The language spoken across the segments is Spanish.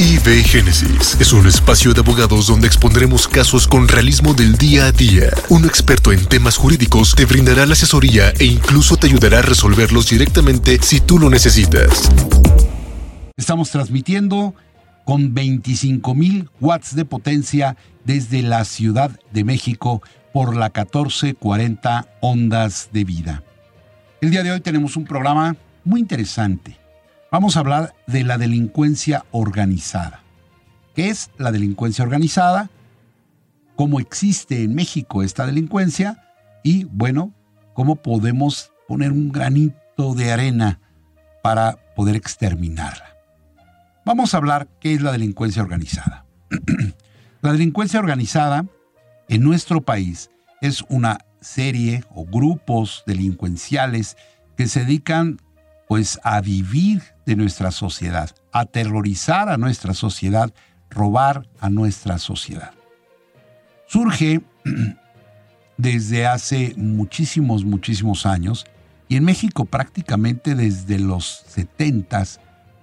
IB Génesis es un espacio de abogados donde expondremos casos con realismo del día a día. Un experto en temas jurídicos te brindará la asesoría e incluso te ayudará a resolverlos directamente si tú lo necesitas. Estamos transmitiendo con 25.000 watts de potencia desde la Ciudad de México por la 1440 Ondas de Vida. El día de hoy tenemos un programa muy interesante. Vamos a hablar de la delincuencia organizada. ¿Qué es la delincuencia organizada? ¿Cómo existe en México esta delincuencia? Y bueno, ¿cómo podemos poner un granito de arena para poder exterminarla? Vamos a hablar qué es la delincuencia organizada. la delincuencia organizada en nuestro país es una serie o grupos delincuenciales que se dedican pues a vivir de nuestra sociedad, a aterrorizar a nuestra sociedad, robar a nuestra sociedad. Surge desde hace muchísimos, muchísimos años y en México prácticamente desde los 70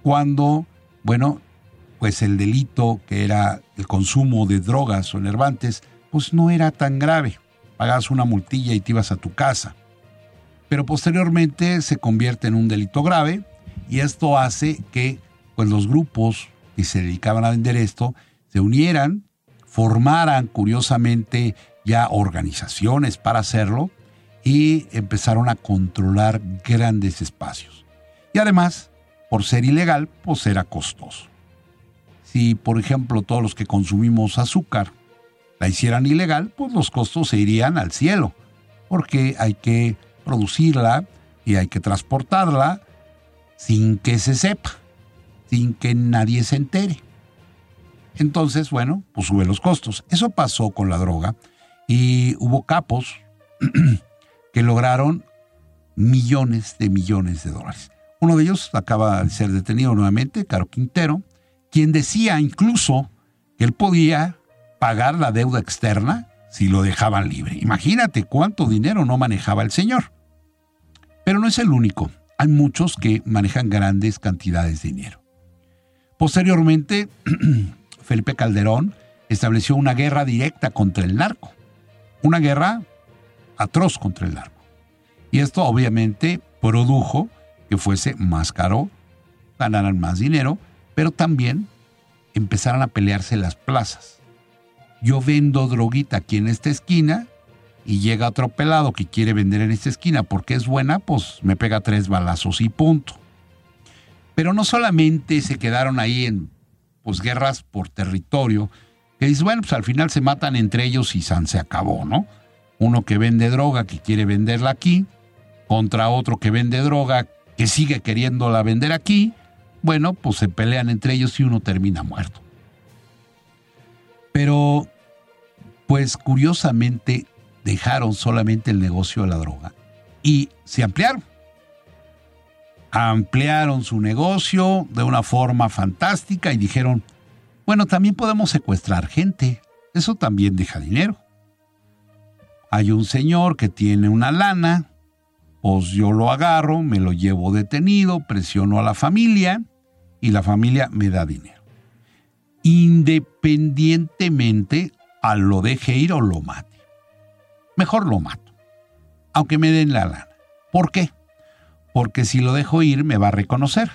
cuando, bueno, pues el delito que era el consumo de drogas o enervantes, pues no era tan grave pagabas una multilla y te ibas a tu casa. Pero posteriormente se convierte en un delito grave y esto hace que pues, los grupos que se dedicaban a vender esto se unieran, formaran curiosamente ya organizaciones para hacerlo y empezaron a controlar grandes espacios. Y además, por ser ilegal, pues era costoso. Si, por ejemplo, todos los que consumimos azúcar la hicieran ilegal, pues los costos se irían al cielo, porque hay que producirla y hay que transportarla sin que se sepa, sin que nadie se entere. Entonces, bueno, pues sube los costos. Eso pasó con la droga y hubo capos que lograron millones de millones de dólares. Uno de ellos acaba de ser detenido nuevamente, Caro Quintero, quien decía incluso que él podía pagar la deuda externa si lo dejaban libre. Imagínate cuánto dinero no manejaba el señor. Es el único. Hay muchos que manejan grandes cantidades de dinero. Posteriormente, Felipe Calderón estableció una guerra directa contra el narco. Una guerra atroz contra el narco. Y esto obviamente produjo que fuese más caro, ganaran más dinero, pero también empezaran a pelearse las plazas yo vendo droguita aquí en esta esquina y llega otro pelado que quiere vender en esta esquina porque es buena, pues me pega tres balazos y punto. Pero no solamente se quedaron ahí en pues, guerras por territorio, que dices, bueno, pues al final se matan entre ellos y se acabó, ¿no? Uno que vende droga, que quiere venderla aquí, contra otro que vende droga, que sigue queriéndola vender aquí, bueno, pues se pelean entre ellos y uno termina muerto. Pero, pues curiosamente, dejaron solamente el negocio de la droga y se ampliaron. Ampliaron su negocio de una forma fantástica y dijeron, bueno, también podemos secuestrar gente. Eso también deja dinero. Hay un señor que tiene una lana, pues yo lo agarro, me lo llevo detenido, presiono a la familia y la familia me da dinero independientemente a lo deje ir o lo mate. Mejor lo mato, aunque me den la lana. ¿Por qué? Porque si lo dejo ir me va a reconocer.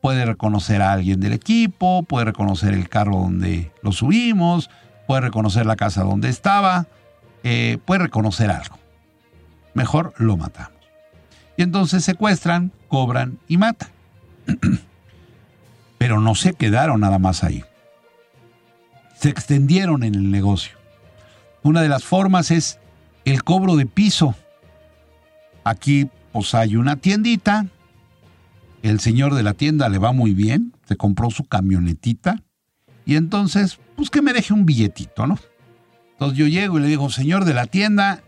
Puede reconocer a alguien del equipo, puede reconocer el carro donde lo subimos, puede reconocer la casa donde estaba, eh, puede reconocer algo. Mejor lo matamos. Y entonces secuestran, cobran y matan. Pero no se quedaron nada más ahí se extendieron en el negocio. Una de las formas es el cobro de piso. Aquí pues hay una tiendita, el señor de la tienda le va muy bien, se compró su camionetita y entonces pues que me deje un billetito, ¿no? Entonces yo llego y le digo, señor de la tienda,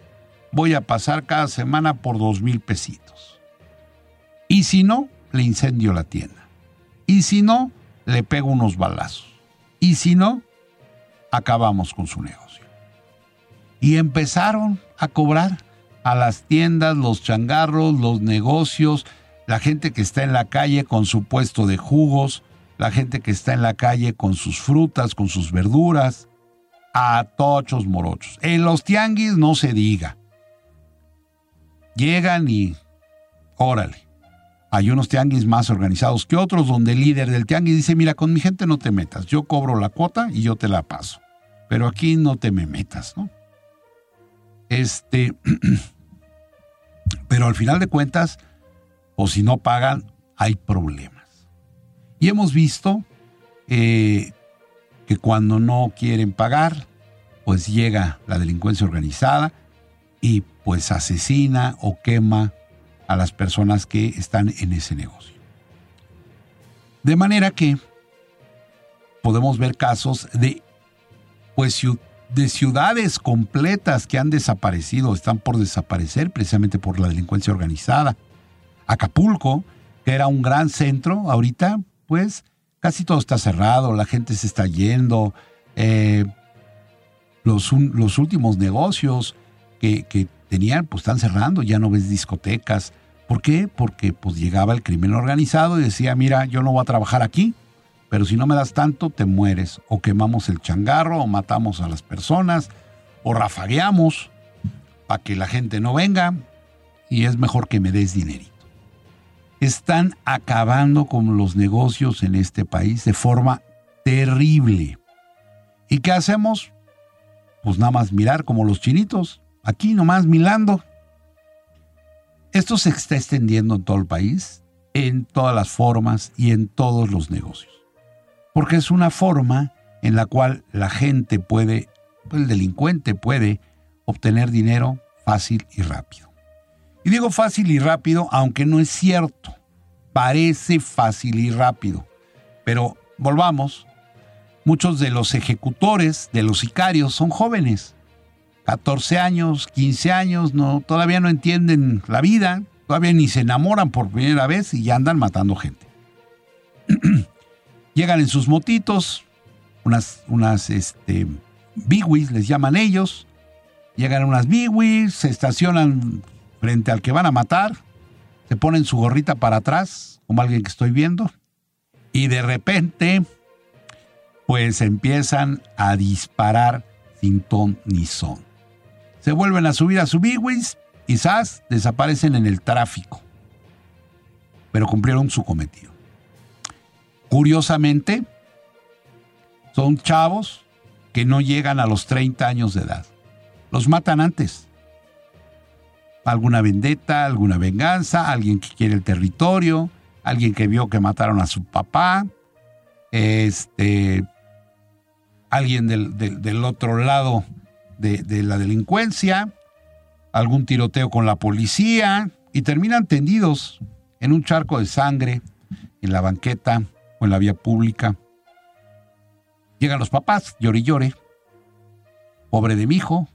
voy a pasar cada semana por dos mil pesitos. Y si no, le incendio la tienda. Y si no, le pego unos balazos. Y si no, acabamos con su negocio. Y empezaron a cobrar a las tiendas, los changarros, los negocios, la gente que está en la calle con su puesto de jugos, la gente que está en la calle con sus frutas, con sus verduras, a tochos morochos. En los tianguis no se diga. Llegan y órale. Hay unos tianguis más organizados que otros donde el líder del tianguis dice, mira, con mi gente no te metas, yo cobro la cuota y yo te la paso, pero aquí no te me metas, ¿no? Este, pero al final de cuentas, o si no pagan, hay problemas. Y hemos visto eh, que cuando no quieren pagar, pues llega la delincuencia organizada y pues asesina o quema a las personas que están en ese negocio. De manera que podemos ver casos de, pues, de ciudades completas que han desaparecido, están por desaparecer precisamente por la delincuencia organizada. Acapulco, que era un gran centro, ahorita pues casi todo está cerrado, la gente se está yendo, eh, los, los, últimos negocios que, que, tenían, pues están cerrando, ya no ves discotecas. ¿Por qué? Porque pues llegaba el crimen organizado y decía, mira, yo no voy a trabajar aquí, pero si no me das tanto, te mueres. O quemamos el changarro, o matamos a las personas, o rafagueamos para que la gente no venga, y es mejor que me des dinerito. Están acabando con los negocios en este país de forma terrible. ¿Y qué hacemos? Pues nada más mirar como los chinitos, aquí nomás milando. Esto se está extendiendo en todo el país, en todas las formas y en todos los negocios. Porque es una forma en la cual la gente puede, el delincuente puede obtener dinero fácil y rápido. Y digo fácil y rápido, aunque no es cierto. Parece fácil y rápido. Pero volvamos, muchos de los ejecutores, de los sicarios, son jóvenes. 14 años, 15 años, no, todavía no entienden la vida, todavía ni se enamoran por primera vez y ya andan matando gente. Llegan en sus motitos, unas, unas este, biwis les llaman ellos, llegan unas biwis, se estacionan frente al que van a matar, se ponen su gorrita para atrás, como alguien que estoy viendo, y de repente, pues empiezan a disparar sin ton ni son se vuelven a subir a su Bigwis y ¡zas! desaparecen en el tráfico. Pero cumplieron su cometido. Curiosamente, son chavos que no llegan a los 30 años de edad. Los matan antes. Alguna vendetta, alguna venganza, alguien que quiere el territorio, alguien que vio que mataron a su papá, este, alguien del, del otro lado de, la delincuencia, algún tiroteo con la policía y terminan tendidos en un charco de sangre, en la banqueta o en la vía pública. Llegan los papás, llore y llore. Pobre de mi hijo,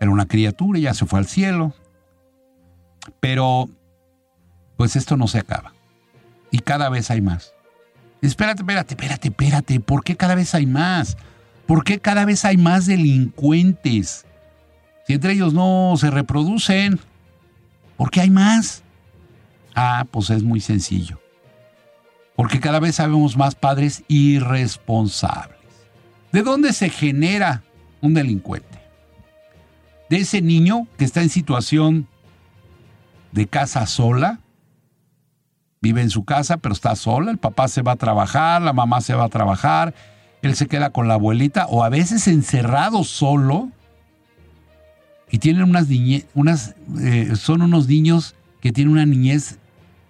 era una criatura, ya se fue al cielo. Pero, pues esto no se acaba. Y cada vez hay más. Espérate, espérate, espérate, espérate. ¿Por qué cada vez hay más? ¿Por qué cada vez hay más delincuentes? Si entre ellos no se reproducen, ¿por qué hay más? Ah, pues es muy sencillo. Porque cada vez sabemos más padres irresponsables. ¿De dónde se genera un delincuente? De ese niño que está en situación de casa sola, vive en su casa pero está sola, el papá se va a trabajar, la mamá se va a trabajar, él se queda con la abuelita o a veces encerrado solo y tienen unas niñez, unas, eh, son unos niños que tienen una niñez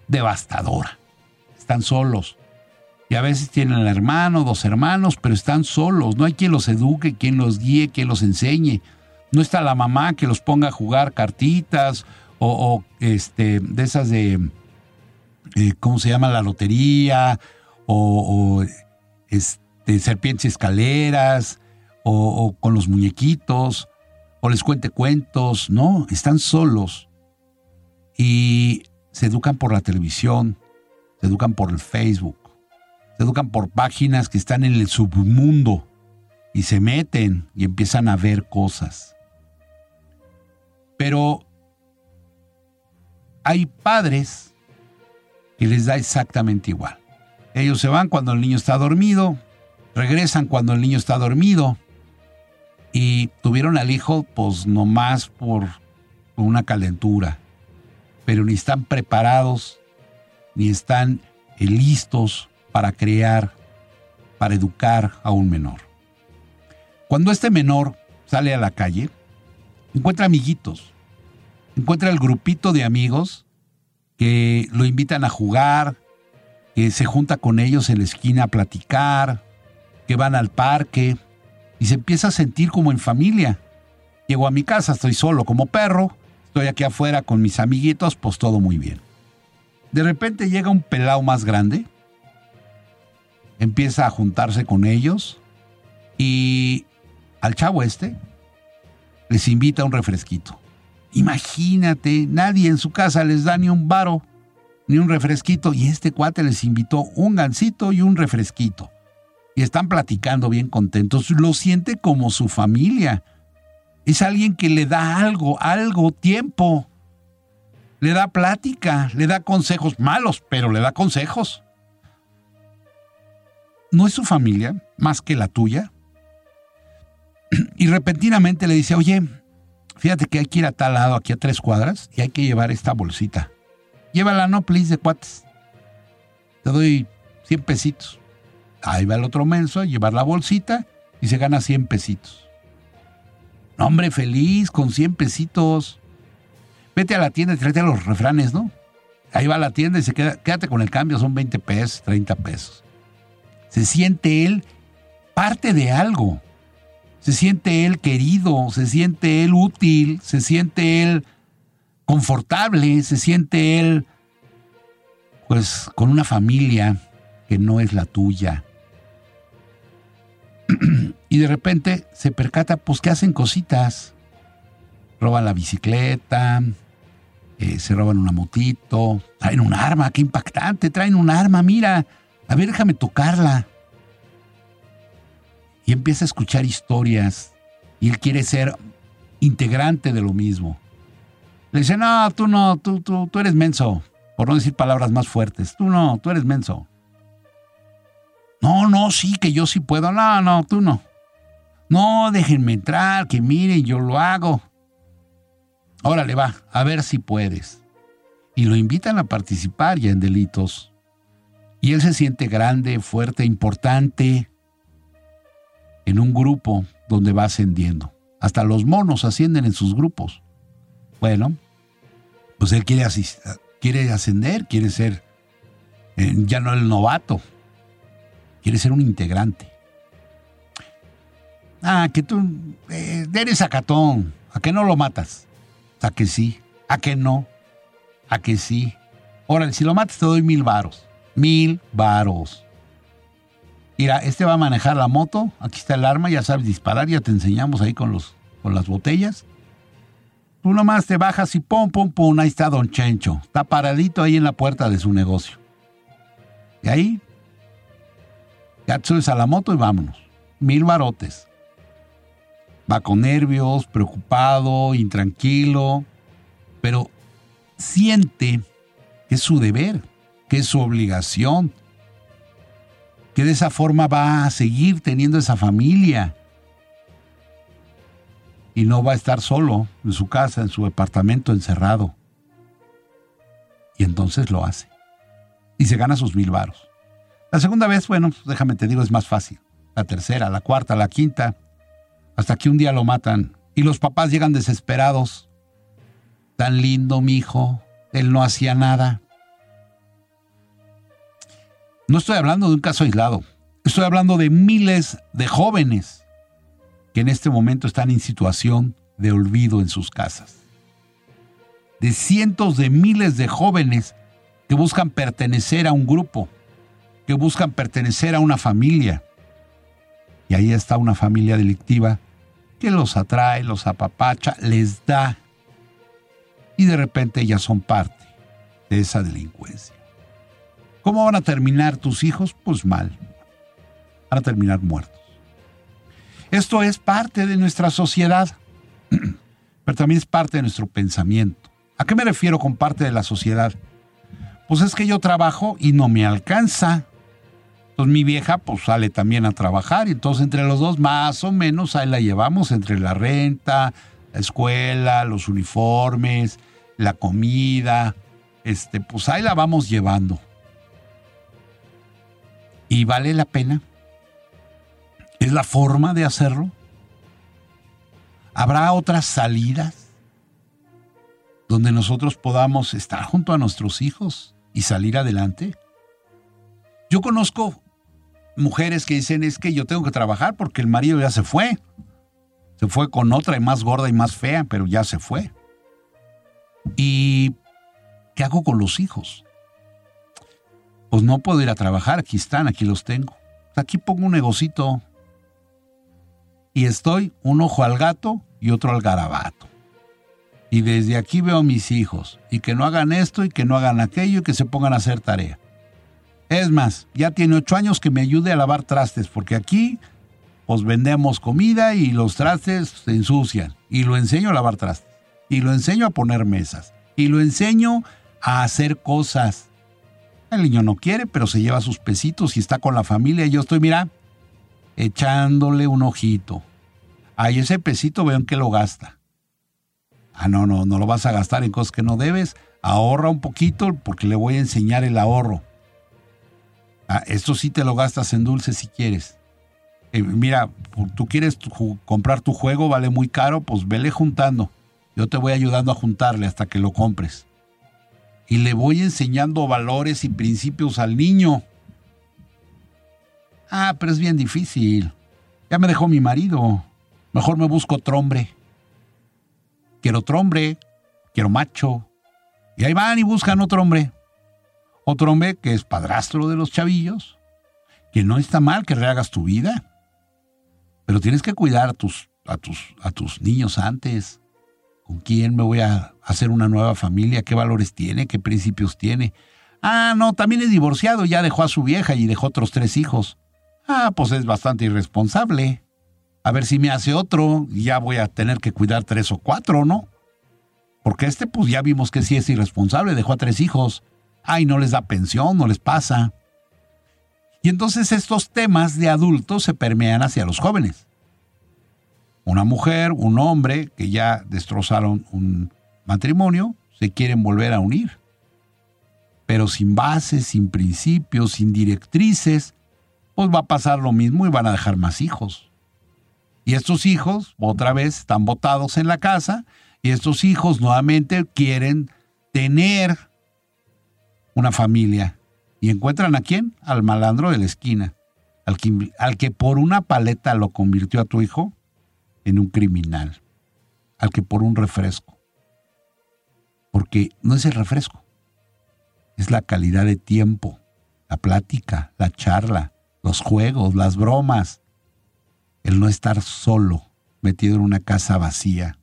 devastadora. Están solos. Y a veces tienen un hermano, dos hermanos, pero están solos. No hay quien los eduque, quien los guíe, quien los enseñe. No está la mamá que los ponga a jugar cartitas o, este, de esas de, eh, ¿cómo se llama? La lotería o, o este, serpientes y escaleras, o, con los muñequitos, o les cuente cuentos. No, están solos. Y se educan por la televisión, se educan por el Facebook, se educan por páginas que están en el submundo y se meten y empiezan a ver cosas. Pero hay padres que les da exactamente igual. Ellos se van cuando el niño está dormido, regresan cuando el niño está dormido y tuvieron al hijo pues nomás por una calentura, pero ni están preparados, ni están listos para crear, para educar a un menor. Cuando este menor sale a la calle, encuentra amiguitos, encuentra el grupito de amigos que lo invitan a jugar, que se junta con ellos en la esquina a platicar, que van al parque y se empieza a sentir como en familia. Llego a mi casa, estoy solo como perro, estoy aquí afuera con mis amiguitos, pues todo muy bien. De repente llega un pelao más grande, empieza a juntarse con ellos y al chavo este les invita un refresquito. Imagínate, nadie en su casa les da ni un varo, ni un refresquito, y este cuate les invitó un gansito y un refresquito. Y están platicando bien contentos, lo siente como su familia. Es alguien que le da algo, algo, tiempo. Le da plática, le da consejos malos, pero le da consejos. ¿No es su familia más que la tuya? Y repentinamente le dice, oye, fíjate que hay que ir a tal lado, aquí a tres cuadras, y hay que llevar esta bolsita. Llévala, no, please, de cuates. Te doy 100 pesitos. Ahí va el otro menso a llevar la bolsita y se gana 100 pesitos. hombre, feliz con 100 pesitos. Vete a la tienda y tráete los refranes, ¿no? Ahí va a la tienda y se queda, quédate con el cambio, son 20 pesos, 30 pesos. Se siente él parte de algo se siente él querido, se siente él útil, se siente él confortable, se siente él pues con una familia que no es la tuya. y de repente se percata pues que hacen cositas. Roban la bicicleta, eh, se roban una motito, traen un arma, qué impactante, traen un arma, mira, a ver, déjame tocarla y empieza a escuchar historias y él quiere ser integrante de lo mismo. Le dice, no, tú no, tú, tú, tú eres menso, por no decir palabras más fuertes, tú no, tú eres menso. No, no, sí, que yo sí puedo, no, no, tú no. No, déjenme entrar, que miren, yo lo hago. Órale, va, a ver si puedes. Y lo invitan a participar ya en delitos. Y él se siente grande, fuerte, importante en un grupo donde va ascendiendo. Hasta los monos ascienden en sus grupos. Bueno, pues él quiere, quiere ascender, quiere ser eh, ya no el novato, quiere ser un integrante. Ah, que tú eh, eres acatón, ¿a qué no lo matas? A que sí, a que no, a que sí. Órale, si lo matas te doy mil varos. Mil varos. Mira, este va a manejar la moto, aquí está el arma, ya sabes disparar, ya te enseñamos ahí con, los, con las botellas. Tú nomás te bajas y pum, pum, pum, ahí está Don Chencho. Está paradito ahí en la puerta de su negocio. Y ahí, ya te subes a la moto y vámonos. Mil barotes. Va con nervios, preocupado, intranquilo, pero siente que es su deber, que es su obligación, que de esa forma va a seguir teniendo esa familia y no va a estar solo en su casa, en su departamento encerrado. Y entonces lo hace. Y se gana sus mil varos. La segunda vez, bueno, pues déjame te digo, es más fácil. La tercera, la cuarta, la quinta, hasta que un día lo matan y los papás llegan desesperados. Tan lindo, mi hijo, él no hacía nada. No estoy hablando de un caso aislado, estoy hablando de miles de jóvenes que en este momento están en situación de olvido en sus casas. De cientos de miles de jóvenes que buscan pertenecer a un grupo, que buscan pertenecer a una familia. Y ahí está una familia delictiva que los atrae, los apapacha, les da. Y de repente ya son parte de esa delincuencia. ¿Cómo van a terminar tus hijos? Pues mal. Van a terminar muertos. Esto es parte de nuestra sociedad, pero también es parte de nuestro pensamiento. ¿A qué me refiero con parte de la sociedad? Pues es que yo trabajo y no me alcanza. Entonces mi vieja pues sale también a trabajar y entonces entre los dos más o menos ahí la llevamos entre la renta, la escuela, los uniformes, la comida, este, pues ahí la vamos llevando. ¿Y vale la pena? ¿Es la forma de hacerlo? ¿Habrá otras salidas donde nosotros podamos estar junto a nuestros hijos y salir adelante? Yo conozco mujeres que dicen es que yo tengo que trabajar porque el marido ya se fue. Se fue con otra y más gorda y más fea, pero ya se fue. ¿Y qué hago con los hijos? Pues no puedo ir a trabajar, aquí están, aquí los tengo. Aquí pongo un negocito y estoy un ojo al gato y otro al garabato. Y desde aquí veo a mis hijos y que no hagan esto y que no hagan aquello y que se pongan a hacer tarea. Es más, ya tiene ocho años que me ayude a lavar trastes, porque aquí os vendemos comida y los trastes se ensucian. Y lo enseño a lavar trastes. Y lo enseño a poner mesas. Y lo enseño a hacer cosas. El niño no quiere, pero se lleva sus pesitos y está con la familia. Y yo estoy, mira, echándole un ojito. Ahí ese pesito vean que lo gasta. Ah, no, no, no lo vas a gastar en cosas que no debes. Ahorra un poquito porque le voy a enseñar el ahorro. Ah, esto sí te lo gastas en dulce si quieres. Eh, mira, tú quieres comprar tu juego, vale muy caro, pues vele juntando. Yo te voy ayudando a juntarle hasta que lo compres. Y le voy enseñando valores y principios al niño. Ah, pero es bien difícil. Ya me dejó mi marido. Mejor me busco otro hombre. Quiero otro hombre. Quiero macho. Y ahí van y buscan otro hombre. Otro hombre que es padrastro de los chavillos, que no está mal que rehagas tu vida, pero tienes que cuidar a tus, a tus, a tus niños antes. ¿Con quién me voy a hacer una nueva familia? ¿Qué valores tiene? ¿Qué principios tiene? Ah, no, también es divorciado, ya dejó a su vieja y dejó otros tres hijos. Ah, pues es bastante irresponsable. A ver si me hace otro, ya voy a tener que cuidar tres o cuatro, ¿no? Porque este, pues ya vimos que sí es irresponsable, dejó a tres hijos ay, no les da pensión, no les pasa. Y entonces estos temas de adultos se permean hacia los jóvenes. Una mujer, un hombre que ya destrozaron un matrimonio, se quieren volver a unir. Pero sin bases, sin principios, sin directrices, pues va a pasar lo mismo y van a dejar más hijos. Y estos hijos, otra vez, están botados en la casa y estos hijos nuevamente quieren tener una familia. ¿Y encuentran a quién? Al malandro de la esquina, al que, al que por una paleta lo convirtió a tu hijo en un criminal, al que por un refresco. Porque no es el refresco, es la calidad de tiempo, la plática, la charla, los juegos, las bromas, el no estar solo, metido en una casa vacía.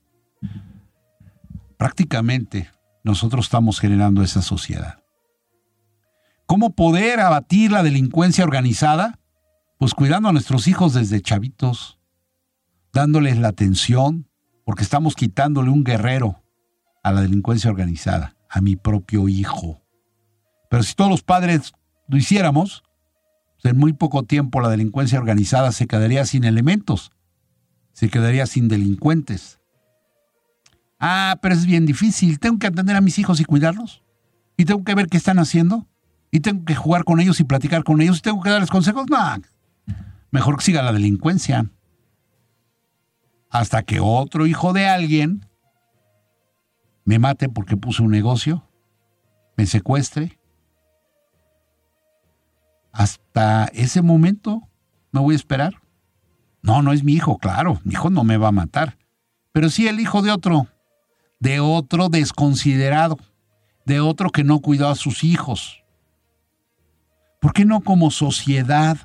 Prácticamente nosotros estamos generando esa sociedad. ¿Cómo poder abatir la delincuencia organizada? Pues cuidando a nuestros hijos desde chavitos, dándoles la atención, porque estamos quitándole un guerrero a la delincuencia organizada, a mi propio hijo. Pero si todos los padres lo hiciéramos, pues en muy poco tiempo la delincuencia organizada se quedaría sin elementos, se quedaría sin delincuentes. Ah, pero es bien difícil, tengo que atender a mis hijos y cuidarlos. Y tengo que ver qué están haciendo y tengo que jugar con ellos y platicar con ellos y tengo que darles consejos. No, mejor que siga la delincuencia. Hasta que otro hijo de alguien me mate porque puso un negocio, me secuestre. Hasta ese momento no voy a esperar. No, no es mi hijo, claro, mi hijo no me va a matar. Pero sí el hijo de otro, de otro desconsiderado, de otro que no cuidó a sus hijos ¿Por qué no como sociedad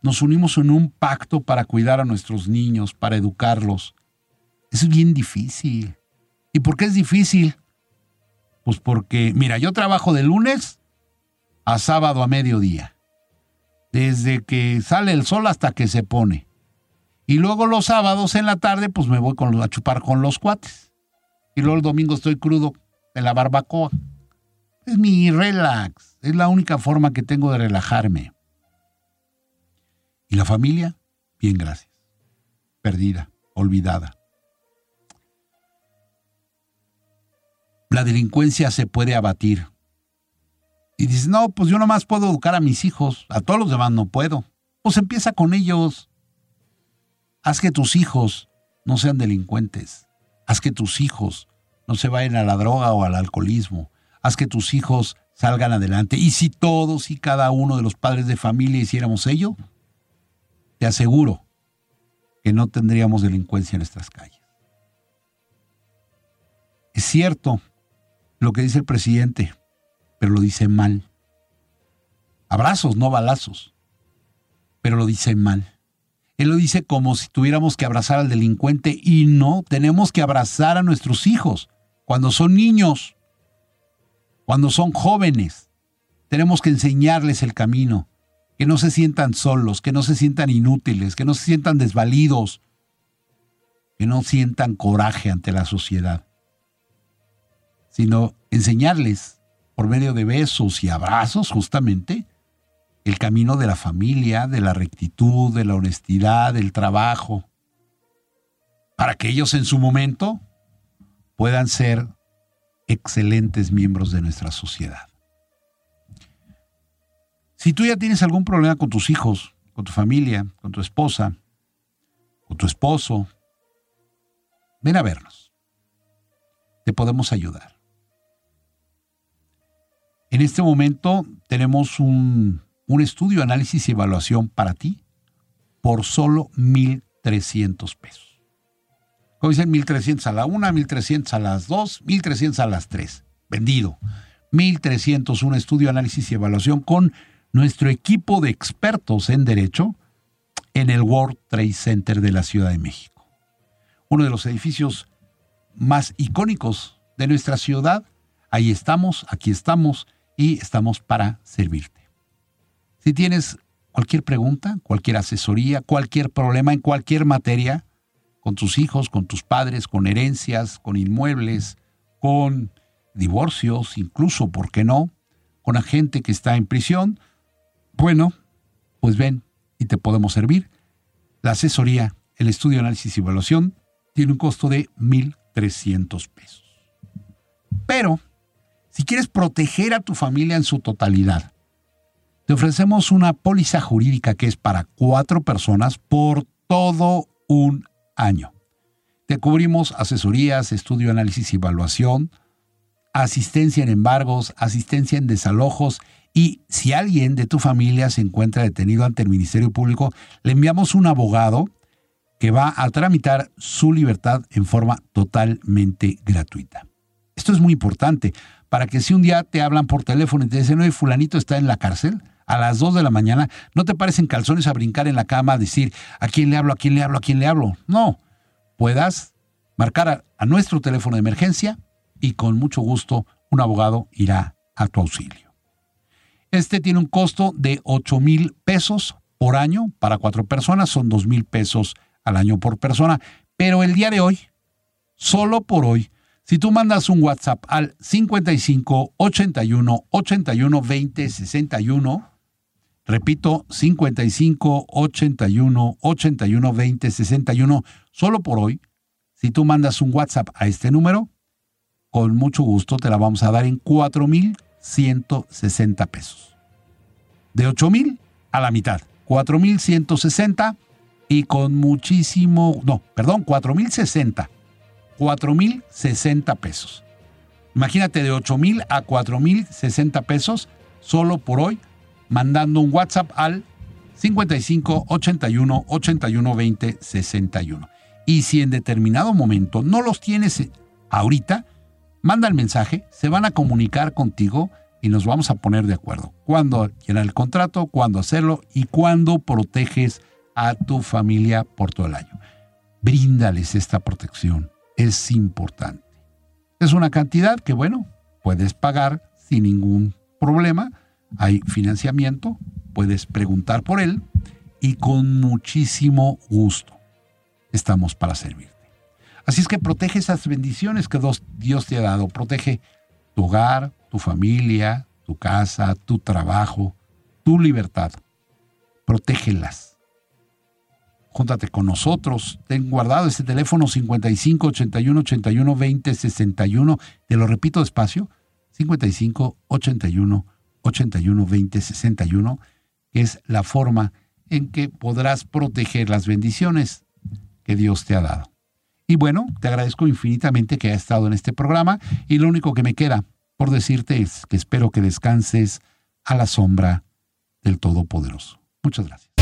nos unimos en un pacto para cuidar a nuestros niños, para educarlos? Es bien difícil. ¿Y por qué es difícil? Pues porque, mira, yo trabajo de lunes a sábado a mediodía. Desde que sale el sol hasta que se pone. Y luego los sábados en la tarde, pues me voy a chupar con los cuates. Y luego el domingo estoy crudo en la barbacoa. Es mi relax. Es la única forma que tengo de relajarme. ¿Y la familia? Bien, gracias. Perdida, olvidada. La delincuencia se puede abatir. Y dices, no, pues yo nomás puedo educar a mis hijos, a todos los demás no puedo. Pues empieza con ellos. Haz que tus hijos no sean delincuentes. Haz que tus hijos no se vayan a la droga o al alcoholismo. Haz que tus hijos salgan adelante. Y si todos y cada uno de los padres de familia hiciéramos ello, te aseguro que no tendríamos delincuencia en nuestras calles. Es cierto lo que dice el presidente, pero lo dice mal. Abrazos, no balazos, pero lo dice mal. Él lo dice como si tuviéramos que abrazar al delincuente y no, tenemos que abrazar a nuestros hijos cuando son niños, cuando son jóvenes. Tenemos que enseñarles el camino, que no se sientan solos, que no se sientan inútiles, que no se sientan desvalidos, que no sientan coraje ante la sociedad, sino enseñarles por medio de besos y abrazos justamente el camino de la familia, de la rectitud, de la honestidad, del trabajo, para que ellos en su momento puedan ser excelentes miembros de nuestra sociedad. Si tú ya tienes algún problema con tus hijos, con tu familia, con tu esposa, con tu esposo, ven a vernos. Te podemos ayudar. En este momento tenemos un un estudio, análisis y evaluación para ti por solo 1.300 pesos. Como dicen, 1.300 a la una, 1.300 a las dos, 1.300 a las tres. Vendido. 1.300 un estudio, análisis y evaluación con nuestro equipo de expertos en derecho en el World Trade Center de la Ciudad de México. Uno de los edificios más icónicos de nuestra ciudad. Ahí estamos, aquí estamos y estamos para servirte. Si tienes cualquier pregunta, cualquier asesoría, cualquier problema en cualquier materia, con tus hijos, con tus padres, con herencias, con inmuebles, con divorcios, incluso, ¿por qué no? Con la gente que está en prisión, bueno, pues ven y te podemos servir. La asesoría, el estudio, análisis y evaluación tiene un costo de 1.300 pesos. Pero, si quieres proteger a tu familia en su totalidad, te ofrecemos una póliza jurídica que es para cuatro personas por todo un año. Te cubrimos asesorías, estudio, análisis y evaluación, asistencia en embargos, asistencia en desalojos y si alguien de tu familia se encuentra detenido ante el Ministerio Público, le enviamos un abogado que va a tramitar su libertad en forma totalmente gratuita. Esto es muy importante para que si un día te hablan por teléfono y te dicen, oye, fulanito está en la cárcel, a las 2 de la mañana, no te parecen calzones a brincar en la cama a decir a quién le hablo, a quién le hablo, a quién le hablo. No, puedas marcar a, nuestro teléfono de emergencia y con mucho gusto un abogado irá a tu auxilio. Este tiene un costo de 8 mil pesos por año para cuatro personas, son 2 mil pesos al año por persona, pero el día de hoy, solo por hoy, si tú mandas un WhatsApp al 55 81 81 20 61, Repito, 55 81 81 20 61. Solo por hoy, si tú mandas un WhatsApp a este número, con mucho gusto te la vamos a dar en 4,160 pesos. De 8,000 a la mitad. 4,160 y con muchísimo, no, perdón, 4,060. 4,060 pesos. Imagínate de 8,000 a 4,060 pesos solo por hoy mandando un WhatsApp al 55 81 81 20 61. Y si en determinado momento no los tienes ahorita, manda el mensaje, se van a comunicar contigo y nos vamos a poner de acuerdo. Cuándo llenar el contrato, cuándo hacerlo y cuándo proteges a tu familia por todo el año. Bríndales esta protección. Es importante. Es una cantidad que, bueno, puedes pagar sin ningún problema hay financiamiento, puedes preguntar por él y con muchísimo gusto estamos para servirte. Así es que protege esas bendiciones que Dios te ha dado. Protege tu hogar, tu familia, tu casa, tu trabajo, tu libertad. Protégelas. júntate con nosotros. Ten guardado este teléfono 55 81 81 20 61. Te lo repito despacio. 55 81 81 20 61, que es la forma en que podrás proteger las bendiciones que Dios te ha dado. Y bueno, te agradezco infinitamente que hayas estado en este programa y lo único que me queda por decirte es que espero que descanses a la sombra del Todopoderoso. Muchas gracias.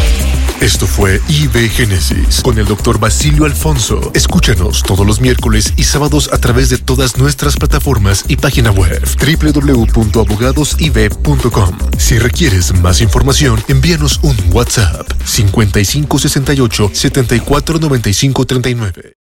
Esto fue IB Génesis con el doctor Basilio Alfonso. Escúchanos todos los miércoles y sábados a través de todas nuestras plataformas y página web www.abogadosib.com. Si requieres más información, envíanos un WhatsApp 5568 749539.